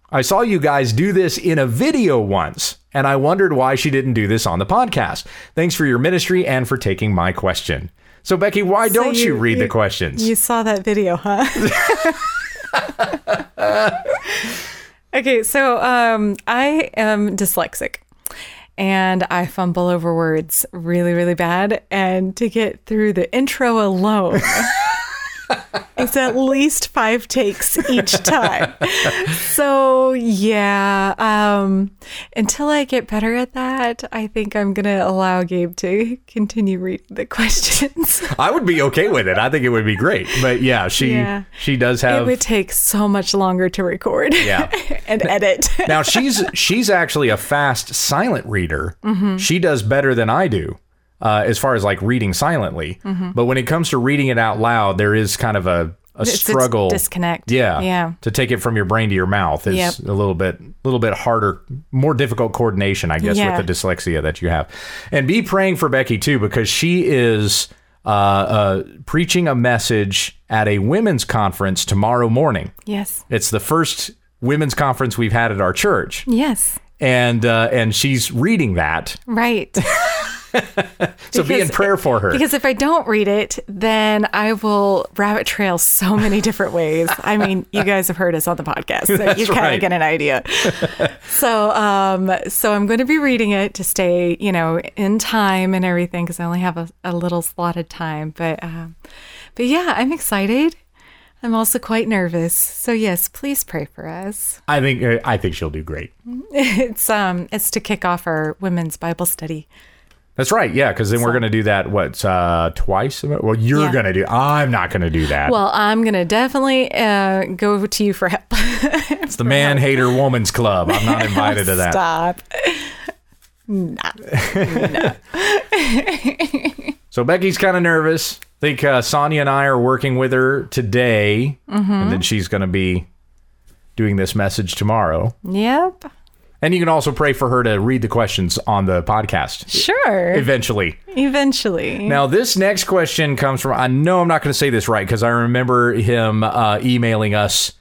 I saw you guys do this in a video once, and I wondered why she didn't do this on the podcast. Thanks for your ministry and for taking my question. So Becky, why don't you, you- read the questions? You saw that video, huh? (laughs) (laughs) okay, so um, I am dyslexic and I fumble over words really, really bad. And to get through the intro alone, (laughs) it's at least five takes each (laughs) time. So, yeah, um, until I get better at that, I think I'm going to allow Gabe to continue reading the questions. I would be okay with it. I think it would be great. But yeah, she Yeah. she does have. It would take so much longer to record Yeah. (laughs) and edit. now she's she's actually a fast silent reader. Mm-hmm. She does better than I do uh, as far as like reading silently. Mm-hmm. But when it comes to reading it out loud, there is kind of a, a It's struggle. disconnect. Yeah, Yeah. To take it from your brain to your mouth is Yep. a little bit, little bit harder, more difficult coordination, I guess, Yeah. with the dyslexia that you have. And be praying for Becky too, because she is uh, uh, preaching a message at a women's conference tomorrow morning. Yes. It's the first women's conference we've had at our church, Yes. and uh, and she's reading that. Right. (laughs) (laughs) So be in prayer for her. Because if I don't read it, then I will rabbit trail so many different ways. I mean, you guys have heard us on the podcast, so you kind right. of get an idea. (laughs) so, um, so I'm going to be reading it to stay, you know, in time and everything because I only have a, a little slotted time. But, um, but yeah, I'm excited. I'm also quite nervous. So yes, please pray for us. I think I think she'll do great. (laughs) It's um, it's to kick off our women's Bible study. That's right. Yeah, because then we're going to do that. What uh, twice? a month? Well, you're Yeah. going to do. I'm not going to do that. Well, I'm gonna definitely uh, go to you for help. (laughs) it's the man hater woman's club. I'm not invited to that. Stop. Nah. no. (laughs) so Becky's kind of nervous. I think uh, Sonia and I are working with her today, Mm-hmm. and then she's going to be doing this message tomorrow. Yep. And you can also pray for her to read the questions on the podcast Sure. eventually. Eventually. Now, this next question comes from, I know I'm not going to say this right because I remember him uh, emailing us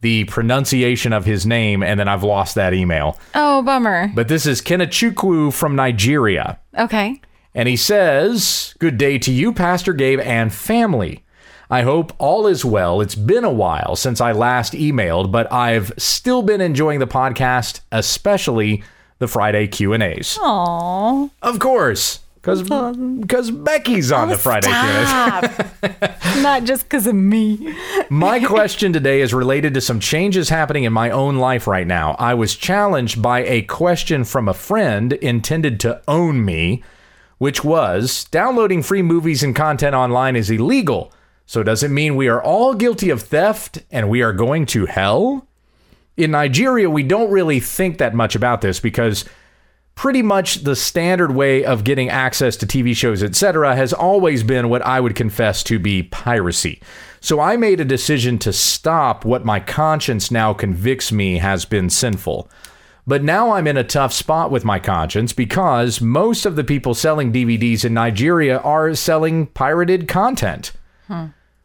the pronunciation of his name, and then I've lost that email. oh, bummer. But this is Kenachukwu from Nigeria. Okay. And he says, Good day to you, Pastor Gabe, and family. I hope all is well. It's been a while since I last emailed, but I've still been enjoying the podcast, especially the Friday Q&As. Aww. Of course, cuz cuz Becky's on the oh, Friday Q&As. (laughs) Not just because of me. (laughs) My question today is related to some changes happening in my own life right now. I was challenged by a question from a friend intended to own me, which was downloading free movies and content online is illegal. So does it mean we are all guilty of theft and we are going to hell? In Nigeria, we don't really think that much about this because pretty much the standard way of getting access to TV shows, etc., has always been what I would confess to be piracy. So I made a decision to stop what my conscience now convicts me has been sinful. But now I'm in a tough spot with my conscience because most of the people selling DVDs in Nigeria are selling pirated content.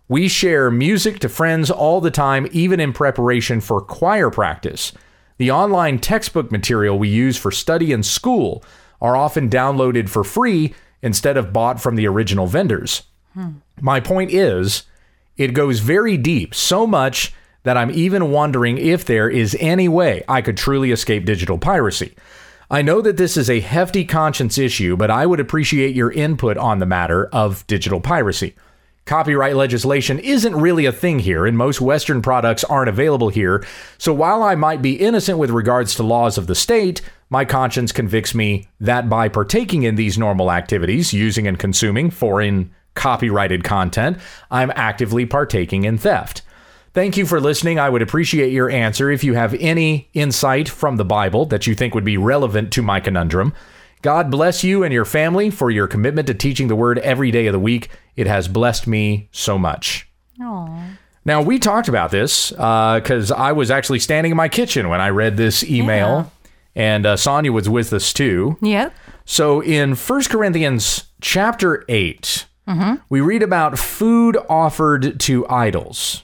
We share music to friends all the time, even in preparation for choir practice. The online textbook material we use for study in school are often downloaded for free instead of bought from the original vendors. My point is, it goes very deep, so much that I'm even wondering if there is any way I could truly escape digital piracy. I know that this is a hefty conscience issue, but I would appreciate your input on the matter of digital piracy. Copyright legislation isn't really a thing here, and most Western products aren't available here. So while I might be innocent with regards to laws of the state, my conscience convicts me that by partaking in these normal activities, using and consuming foreign copyrighted content, I'm actively partaking in theft. Thank you for listening. I would appreciate your answer if you have any insight from the Bible that you think would be relevant to my conundrum. God bless you and your family for your commitment to teaching the word every day of the week. It has blessed me so much. Aww. Now, we talked about this because I was actually standing in my kitchen when I read this email, and uh, Sonia was with us too. Yep. So in 1 Corinthians chapter 8, we read about food offered to idols.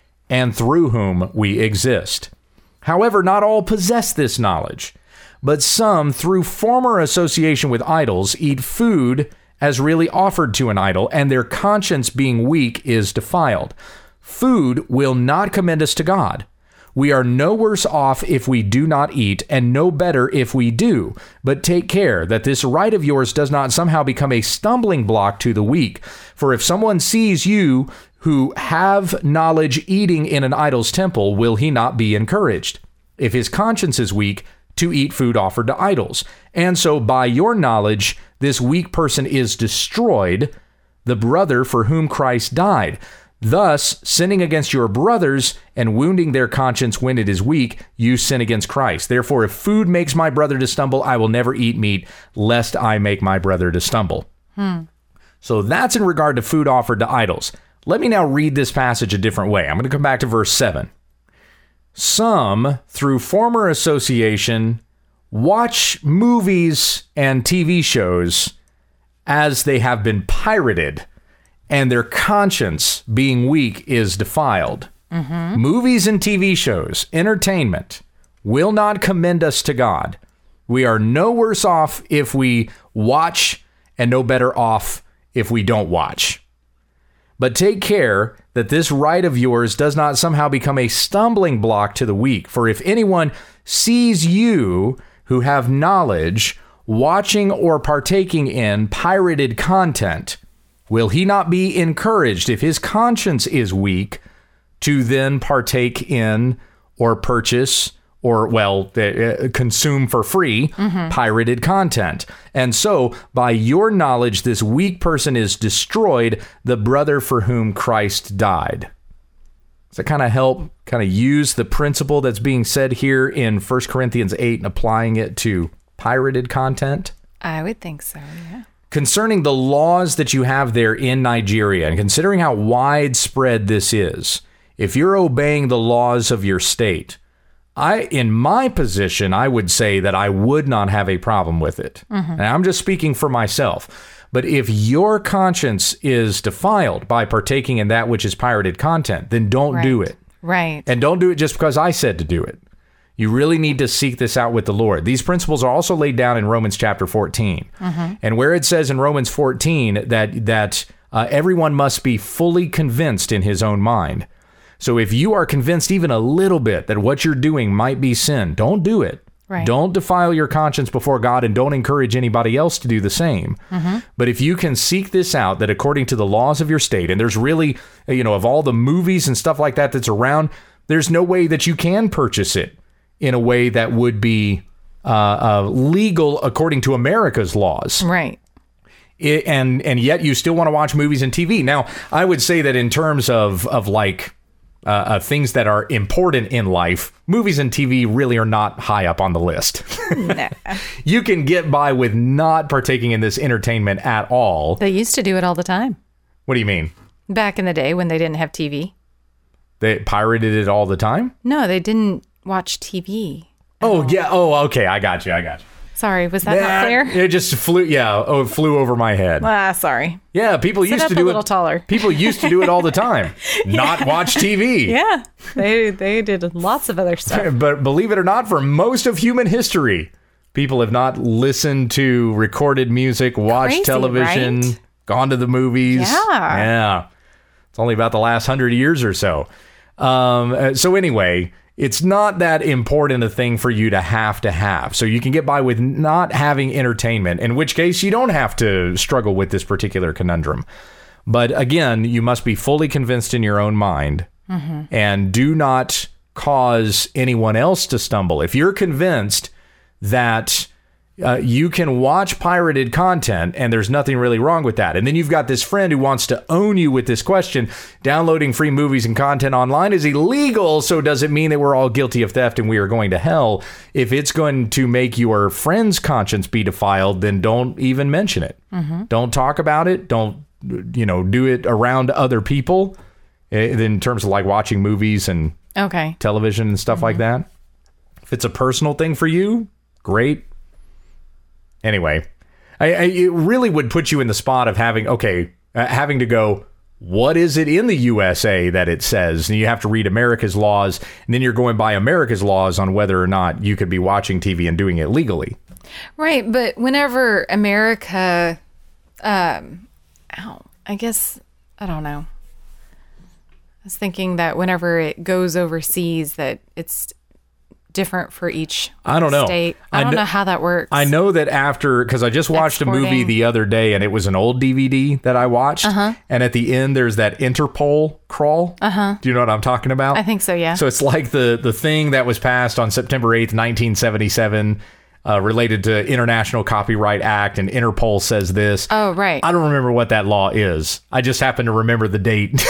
and through whom we exist. However, not all possess this knowledge, but some, through former association with idols, eat food as really offered to an idol, and their conscience being weak is defiled. Food will not commend us to God. We are no worse off if we do not eat, and no better if we do. But take care that this right of yours does not somehow become a stumbling block to the weak. For if someone sees you who have knowledge eating in an idol's temple, will he not be encouraged? If his conscience is weak, to eat food offered to idols. And so, by your knowledge, this weak person is destroyed, the brother for whom Christ died. Thus, sinning against your brothers and wounding their conscience when it is weak, you sin against Christ. Therefore, if food makes my brother to stumble, I will never eat meat, lest I make my brother to stumble. Hmm. So that's in regard to food offered to idols. Let me now read this passage a different way. I'm going to come back to verse 7. Some, through former association, watch movies and TV shows as they have been pirated, and their conscience, being weak, is defiled. Mm-hmm. Movies and TV shows, entertainment, will not commend us to God. We are no worse off if we watch, and no better off if we don't watch. But take care that this right of yours does not somehow become a stumbling block to the weak. For if anyone sees you who have knowledge watching or partaking in pirated content, will he not be encouraged if his conscience is weak to then partake in or purchase or well uh, consume for free pirated content and so by your knowledge this weak person is destroyed the brother for whom christ died does that kind of help kind of use the principle that's being said here in 1 corinthians 8 and applying it to pirated content I would think so. Yeah. concerning the laws that you have there in Nigeria and considering how widespread this is, if you're obeying the laws of your state, I in my position, I would say that I would not have a problem with it. And I'm just speaking for myself. But if your conscience is defiled by partaking in that which is pirated content, then don't do it. Right. And don't do it just because I said to do it. You really need to seek this out with the Lord. These principles are also laid down in Romans chapter 14. And where it says in Romans 14 that that uh, everyone must be fully convinced in his own mind. So if you are convinced even a little bit that what you're doing might be sin, don't do it. Right. Don't defile your conscience before God and don't encourage anybody else to do the same. But if you can seek this out, that according to the laws of your state, and there's really, you know, of all the movies and stuff like that that's around, there's no way that you can purchase it in a way that would be uh, uh, legal according to America's laws Right. it, and and yet you still want to watch movies and TV. Now, I would say that in terms of of like uh, uh, things that are important in life, movies and TV really are not high up on the list. (laughs) you can get by with not partaking in this entertainment at all. They used to do it all the time What do you mean? back in the day when they didn't have TV. They pirated it all the time? No, they didn't watch TV. Oh yeah. Oh, okay. I got you. I got you. Sorry, was that not clear? It just flew. Yeah. Oh, it flew over my head. Ah, sorry. Yeah. People used up to a do little it. taller. People used to do it all the time. (laughs) Not watch TV. Yeah, they they did lots of other stuff. (laughs) But believe it or not, for most of human history, people have not listened to recorded music, watched Crazy, television, right? gone to the movies. Yeah. Yeah. It's only about the last hundred years or so. Um, uh, so, anyway, it's not that important a thing for you to have to have. So, you can get by with not having entertainment, in which case you don't have to struggle with this particular conundrum. But again, you must be fully convinced in your own mind mm-hmm. and do not cause anyone else to stumble. If you're convinced that uh, you can watch pirated content and there's nothing really wrong with that, and then you've got this friend who wants to own you with this question downloading free movies and content online is illegal, so does it mean that we're all guilty of theft and we are going to hell? If it's going to make your friend's conscience be defiled, then don't even mention it. Don't talk about it. Don't, you know, do it around other people eh, in terms of like watching movies and Okay. television and stuff like that. If it's a personal thing for you, great. Anyway, I, I, it really would put you in the spot of having okay, uh, having to go. What is it in the USA that it says? And you have to read America's laws, and then you're going by America's laws on whether or not you could be watching TV and doing it legally. Right, but whenever America, um, I guess I don't know. I was thinking that whenever it goes overseas, that it's different for each. I don't know. State. I, I don't kn- know how that works. I know that after because I just watched a movie the other day and it was an old DVD that I watched, Uh-huh. and at the end there's that Interpol crawl. Uh huh. Do you know what I'm talking about? I think so. Yeah. So it's like the the thing that was passed on September 8th, 1977, uh, related to International Copyright Act, and Interpol says this. oh, right. I don't remember what that law is. I just happen to remember the date. (laughs)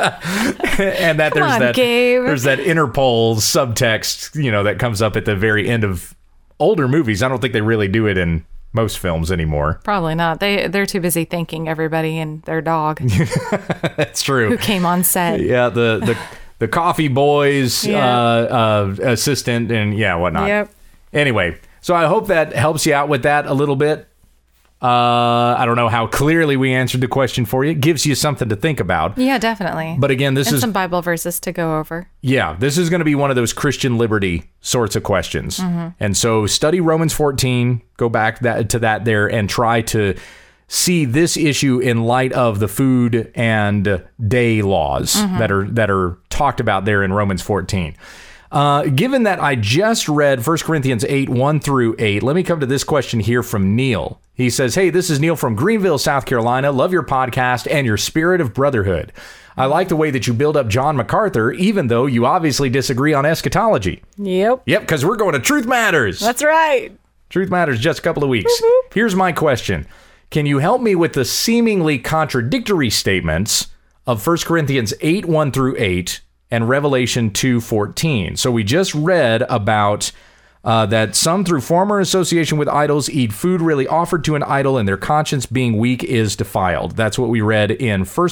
and that there's on, that Gabe. there's that Interpol subtext, you know, that comes up at the very end of older movies. I don't think they really do it in most films anymore. Probably not. They they're too busy thanking everybody and their dog (laughs) That's true. who came on set. Yeah, the the the coffee boys Yeah. uh, uh, assistant and yeah, whatnot. Yep. Anyway, so I hope that helps you out with that a little bit. Uh, I don't know how clearly we answered the question for you. It gives you something to think about. Yeah, definitely. But again, this and is some Bible verses to go over. yeah, this is going to be one of those Christian liberty sorts of questions. And so study Romans 14, go back that to that there and try to see this issue in light of the food and day laws that are that are talked about there in Romans 14. Uh, given that I just read 1 Corinthians 8, 1 through 8, let me come to this question here from Neil. He says, Hey, this is Neil from Greenville, South Carolina. Love your podcast and your spirit of brotherhood. I like the way that you build up John MacArthur, even though you obviously disagree on eschatology. Yep. Yep, because we're going to Truth Matters. That's right. Truth Matters just a couple of weeks. Here's my question Can you help me with the seemingly contradictory statements of 1 Corinthians 8 1 through 8 and Revelation 2:14. So we just read about. Uh, that some through former association with idols eat food really offered to an idol and their conscience being weak is defiled. That's what we read in 1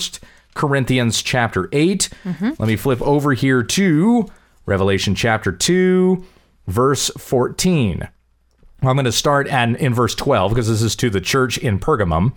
Corinthians chapter 8. Let me flip over here to Revelation chapter 2, verse 14. I'm going to start at, in verse 12 because this is to the church in Pergamum.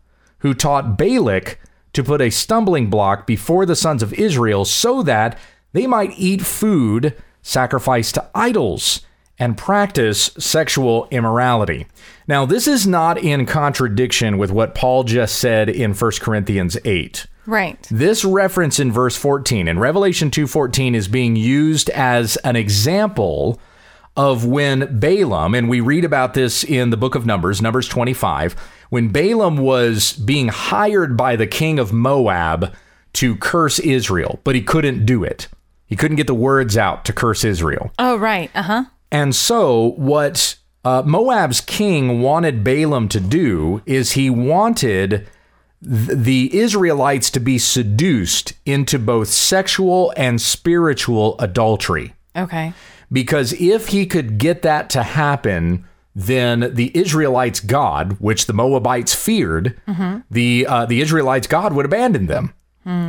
who taught Balak to put a stumbling block before the sons of Israel so that they might eat food sacrificed to idols and practice sexual immorality. Now, this is not in contradiction with what Paul just said in 1 Corinthians 8. Right. This reference in verse 14 in Revelation 2:14 is being used as an example of when Balaam and we read about this in the book of Numbers, Numbers 25, when Balaam was being hired by the king of Moab to curse Israel, but he couldn't do it. He couldn't get the words out to curse Israel. Oh, right. Uh huh. And so, what uh, Moab's king wanted Balaam to do is he wanted th- the Israelites to be seduced into both sexual and spiritual adultery. Okay. Because if he could get that to happen, then the Israelites' God, which the Moabites feared, the uh, the Israelites' God would abandon them.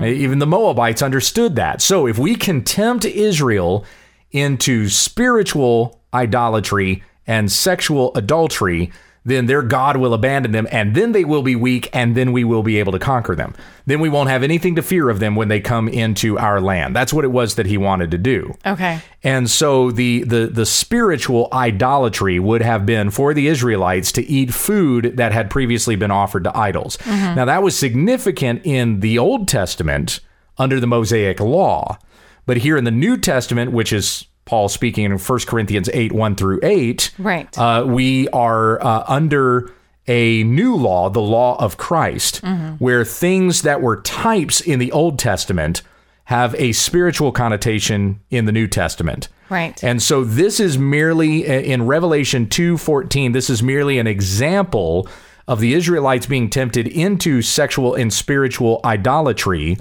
Even the Moabites understood that. So if we can tempt Israel into spiritual idolatry and sexual adultery, then their God will abandon them, and then they will be weak, and then we will be able to conquer them. Then we won't have anything to fear of them when they come into our land. That's what it was that he wanted to do. Okay. And so the, the the spiritual idolatry would have been for the Israelites to eat food that had previously been offered to idols. Mm-hmm. Now that was significant in the Old Testament under the Mosaic law. But here in the New Testament, which is Paul speaking in 1 Corinthians 8, 1 through 8, Right. uh, we are uh, under a new law, the law of Christ, where things that were types in the Old Testament have a spiritual connotation in the New Testament. Right. And so this is merely in Revelation 2:14 this is merely an example of the Israelites being tempted into sexual and spiritual idolatry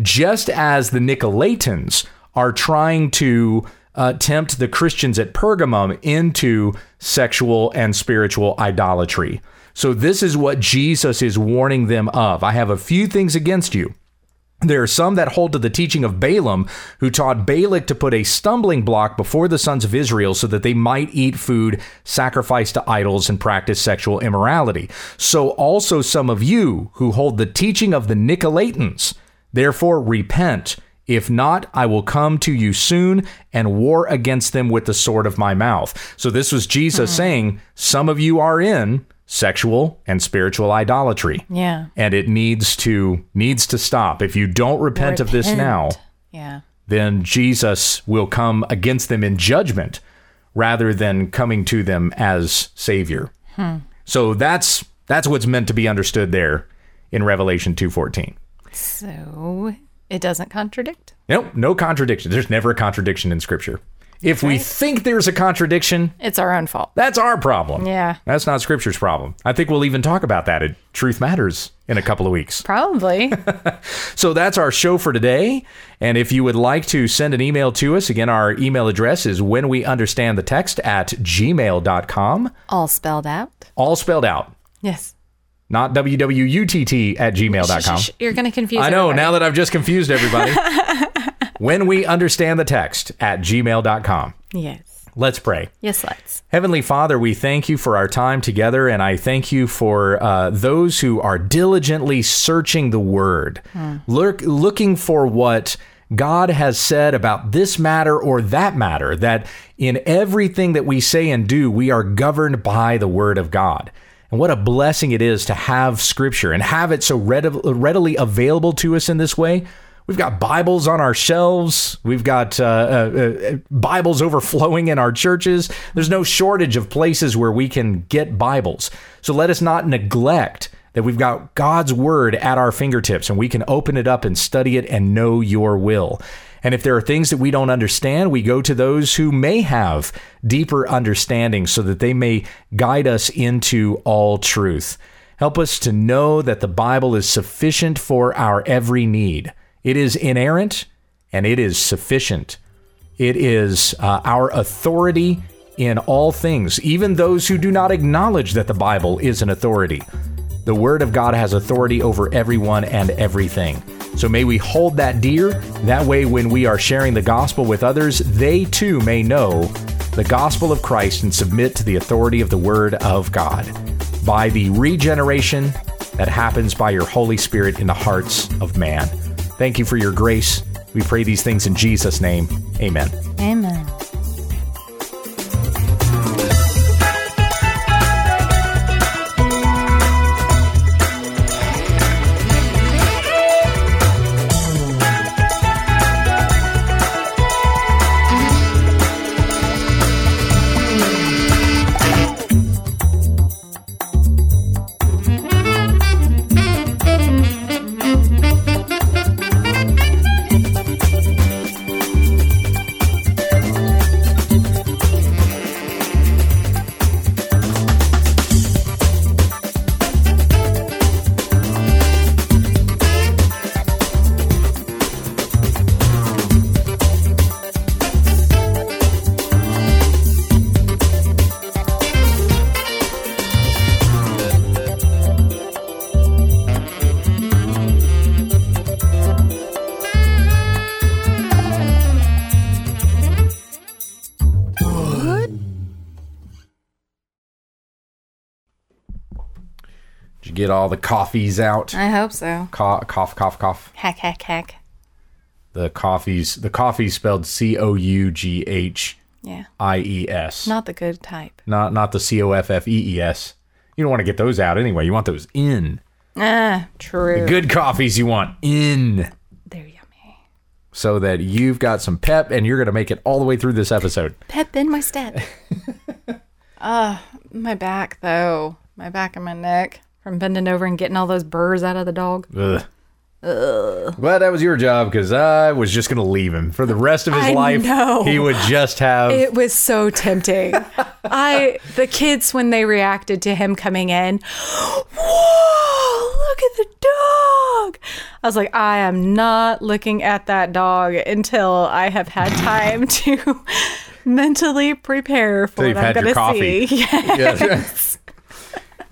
just as the Nicolaitans are trying to uh, tempt the Christians at Pergamum into sexual and spiritual idolatry. So this is what Jesus is warning them of. I have a few things against you. There are some that hold to the teaching of Balaam, who taught Balak to put a stumbling block before the sons of Israel so that they might eat food sacrificed to idols and practice sexual immorality. So also some of you who hold the teaching of the Nicolaitans. Therefore, repent. If not, I will come to you soon and war against them with the sword of my mouth. So this was Jesus mm-hmm. saying, some of you are in sexual and spiritual idolatry yeah. and it needs to needs to stop. If you don't repent, of this now, Yeah. then Jesus will come against them in judgment rather than coming to them as savior. Hmm. So that's that's what's meant to be understood there in Revelation 2:14. So it doesn't contradict. Nope, no contradiction. There's never a contradiction in scripture. If we think there's a contradiction, It's our own fault. that's our problem. Yeah. That's not scripture's problem. I think we'll even talk about that at Truth Matters in a couple of weeks. Probably. (laughs) So that's our show for today. And if you would like to send an email to us, again, our email address is when we understand the text at gmail.com, All spelled out. all spelled out, Yes. Not WWUTT at gmail.com. Shh, shh, You're going to confuse me. I know, everybody. now that I've just confused everybody. (laughs) when we understand the text at gmail.com. Yes. Let's pray. Yes, let's. Heavenly Father, we thank you for our time together, and I thank you for uh, those who are diligently searching the Word, look, looking for what God has said about this matter or that matter, that in everything that we say and do, we are governed by the Word of God. And what a blessing it is to have Scripture and have it so readily available to us in this way. We've got Bibles on our shelves. We've got uh, uh, uh, Bibles overflowing in our churches. There's no shortage of places where we can get Bibles. So let us not neglect that we've got God's Word at our fingertips and we can open it up and study it and know your will. And if there are things that we don't understand, we go to those who may have deeper understanding so that they may guide us into all truth. Help us to know that the Bible is sufficient for our every need. It is inerrant and it is sufficient. It is uh, our authority in all things, even those who do not acknowledge that the Bible is an authority. The Word of God has authority over everyone and everything. So may we hold that dear. That way, when we are sharing the gospel with others, they too may know the gospel of Christ and submit to the authority of the Word of God by the regeneration that happens by your Holy Spirit in the hearts of man. Thank you for your grace. We pray these things in Jesus' name. Amen. Amen. Get all the coffees out? I hope so. Co- cough, cough, cough. Heck, heck, heck. The coffees. The coffee spelled C O U G H Yeah. I E S. Not the good type. Not not the C O F F E E S. You don't want to get those out anyway. You want those in. Ah, true. Good coffees you want in. They're yummy. So that you've got some pep and you're going to make it all the way through this episode. Pep in my step. (laughs) Ah, my back though. My back and my neck from bending over and getting all those burrs out of the dog. Ugh. Glad that was your job because I was just going to leave him for the rest of his I life. know. He would just have. It was so tempting. (laughs) I the kids when they reacted to him coming in, whoa, look at the dog. I was like, I am not looking at that dog until I have had time to (laughs) mentally prepare for you've what I'm gonna coffee. see. (laughs) Yes.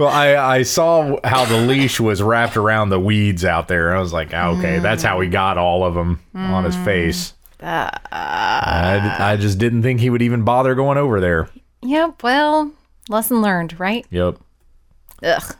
Well, I, I saw how the leash was wrapped around the weeds out there. I was like, ah, okay, that's how he mm. got all of them on his mm. face. Ah. I, I just didn't think he would even bother going over there. Yep, well, lesson learned, right? Yep. Ugh.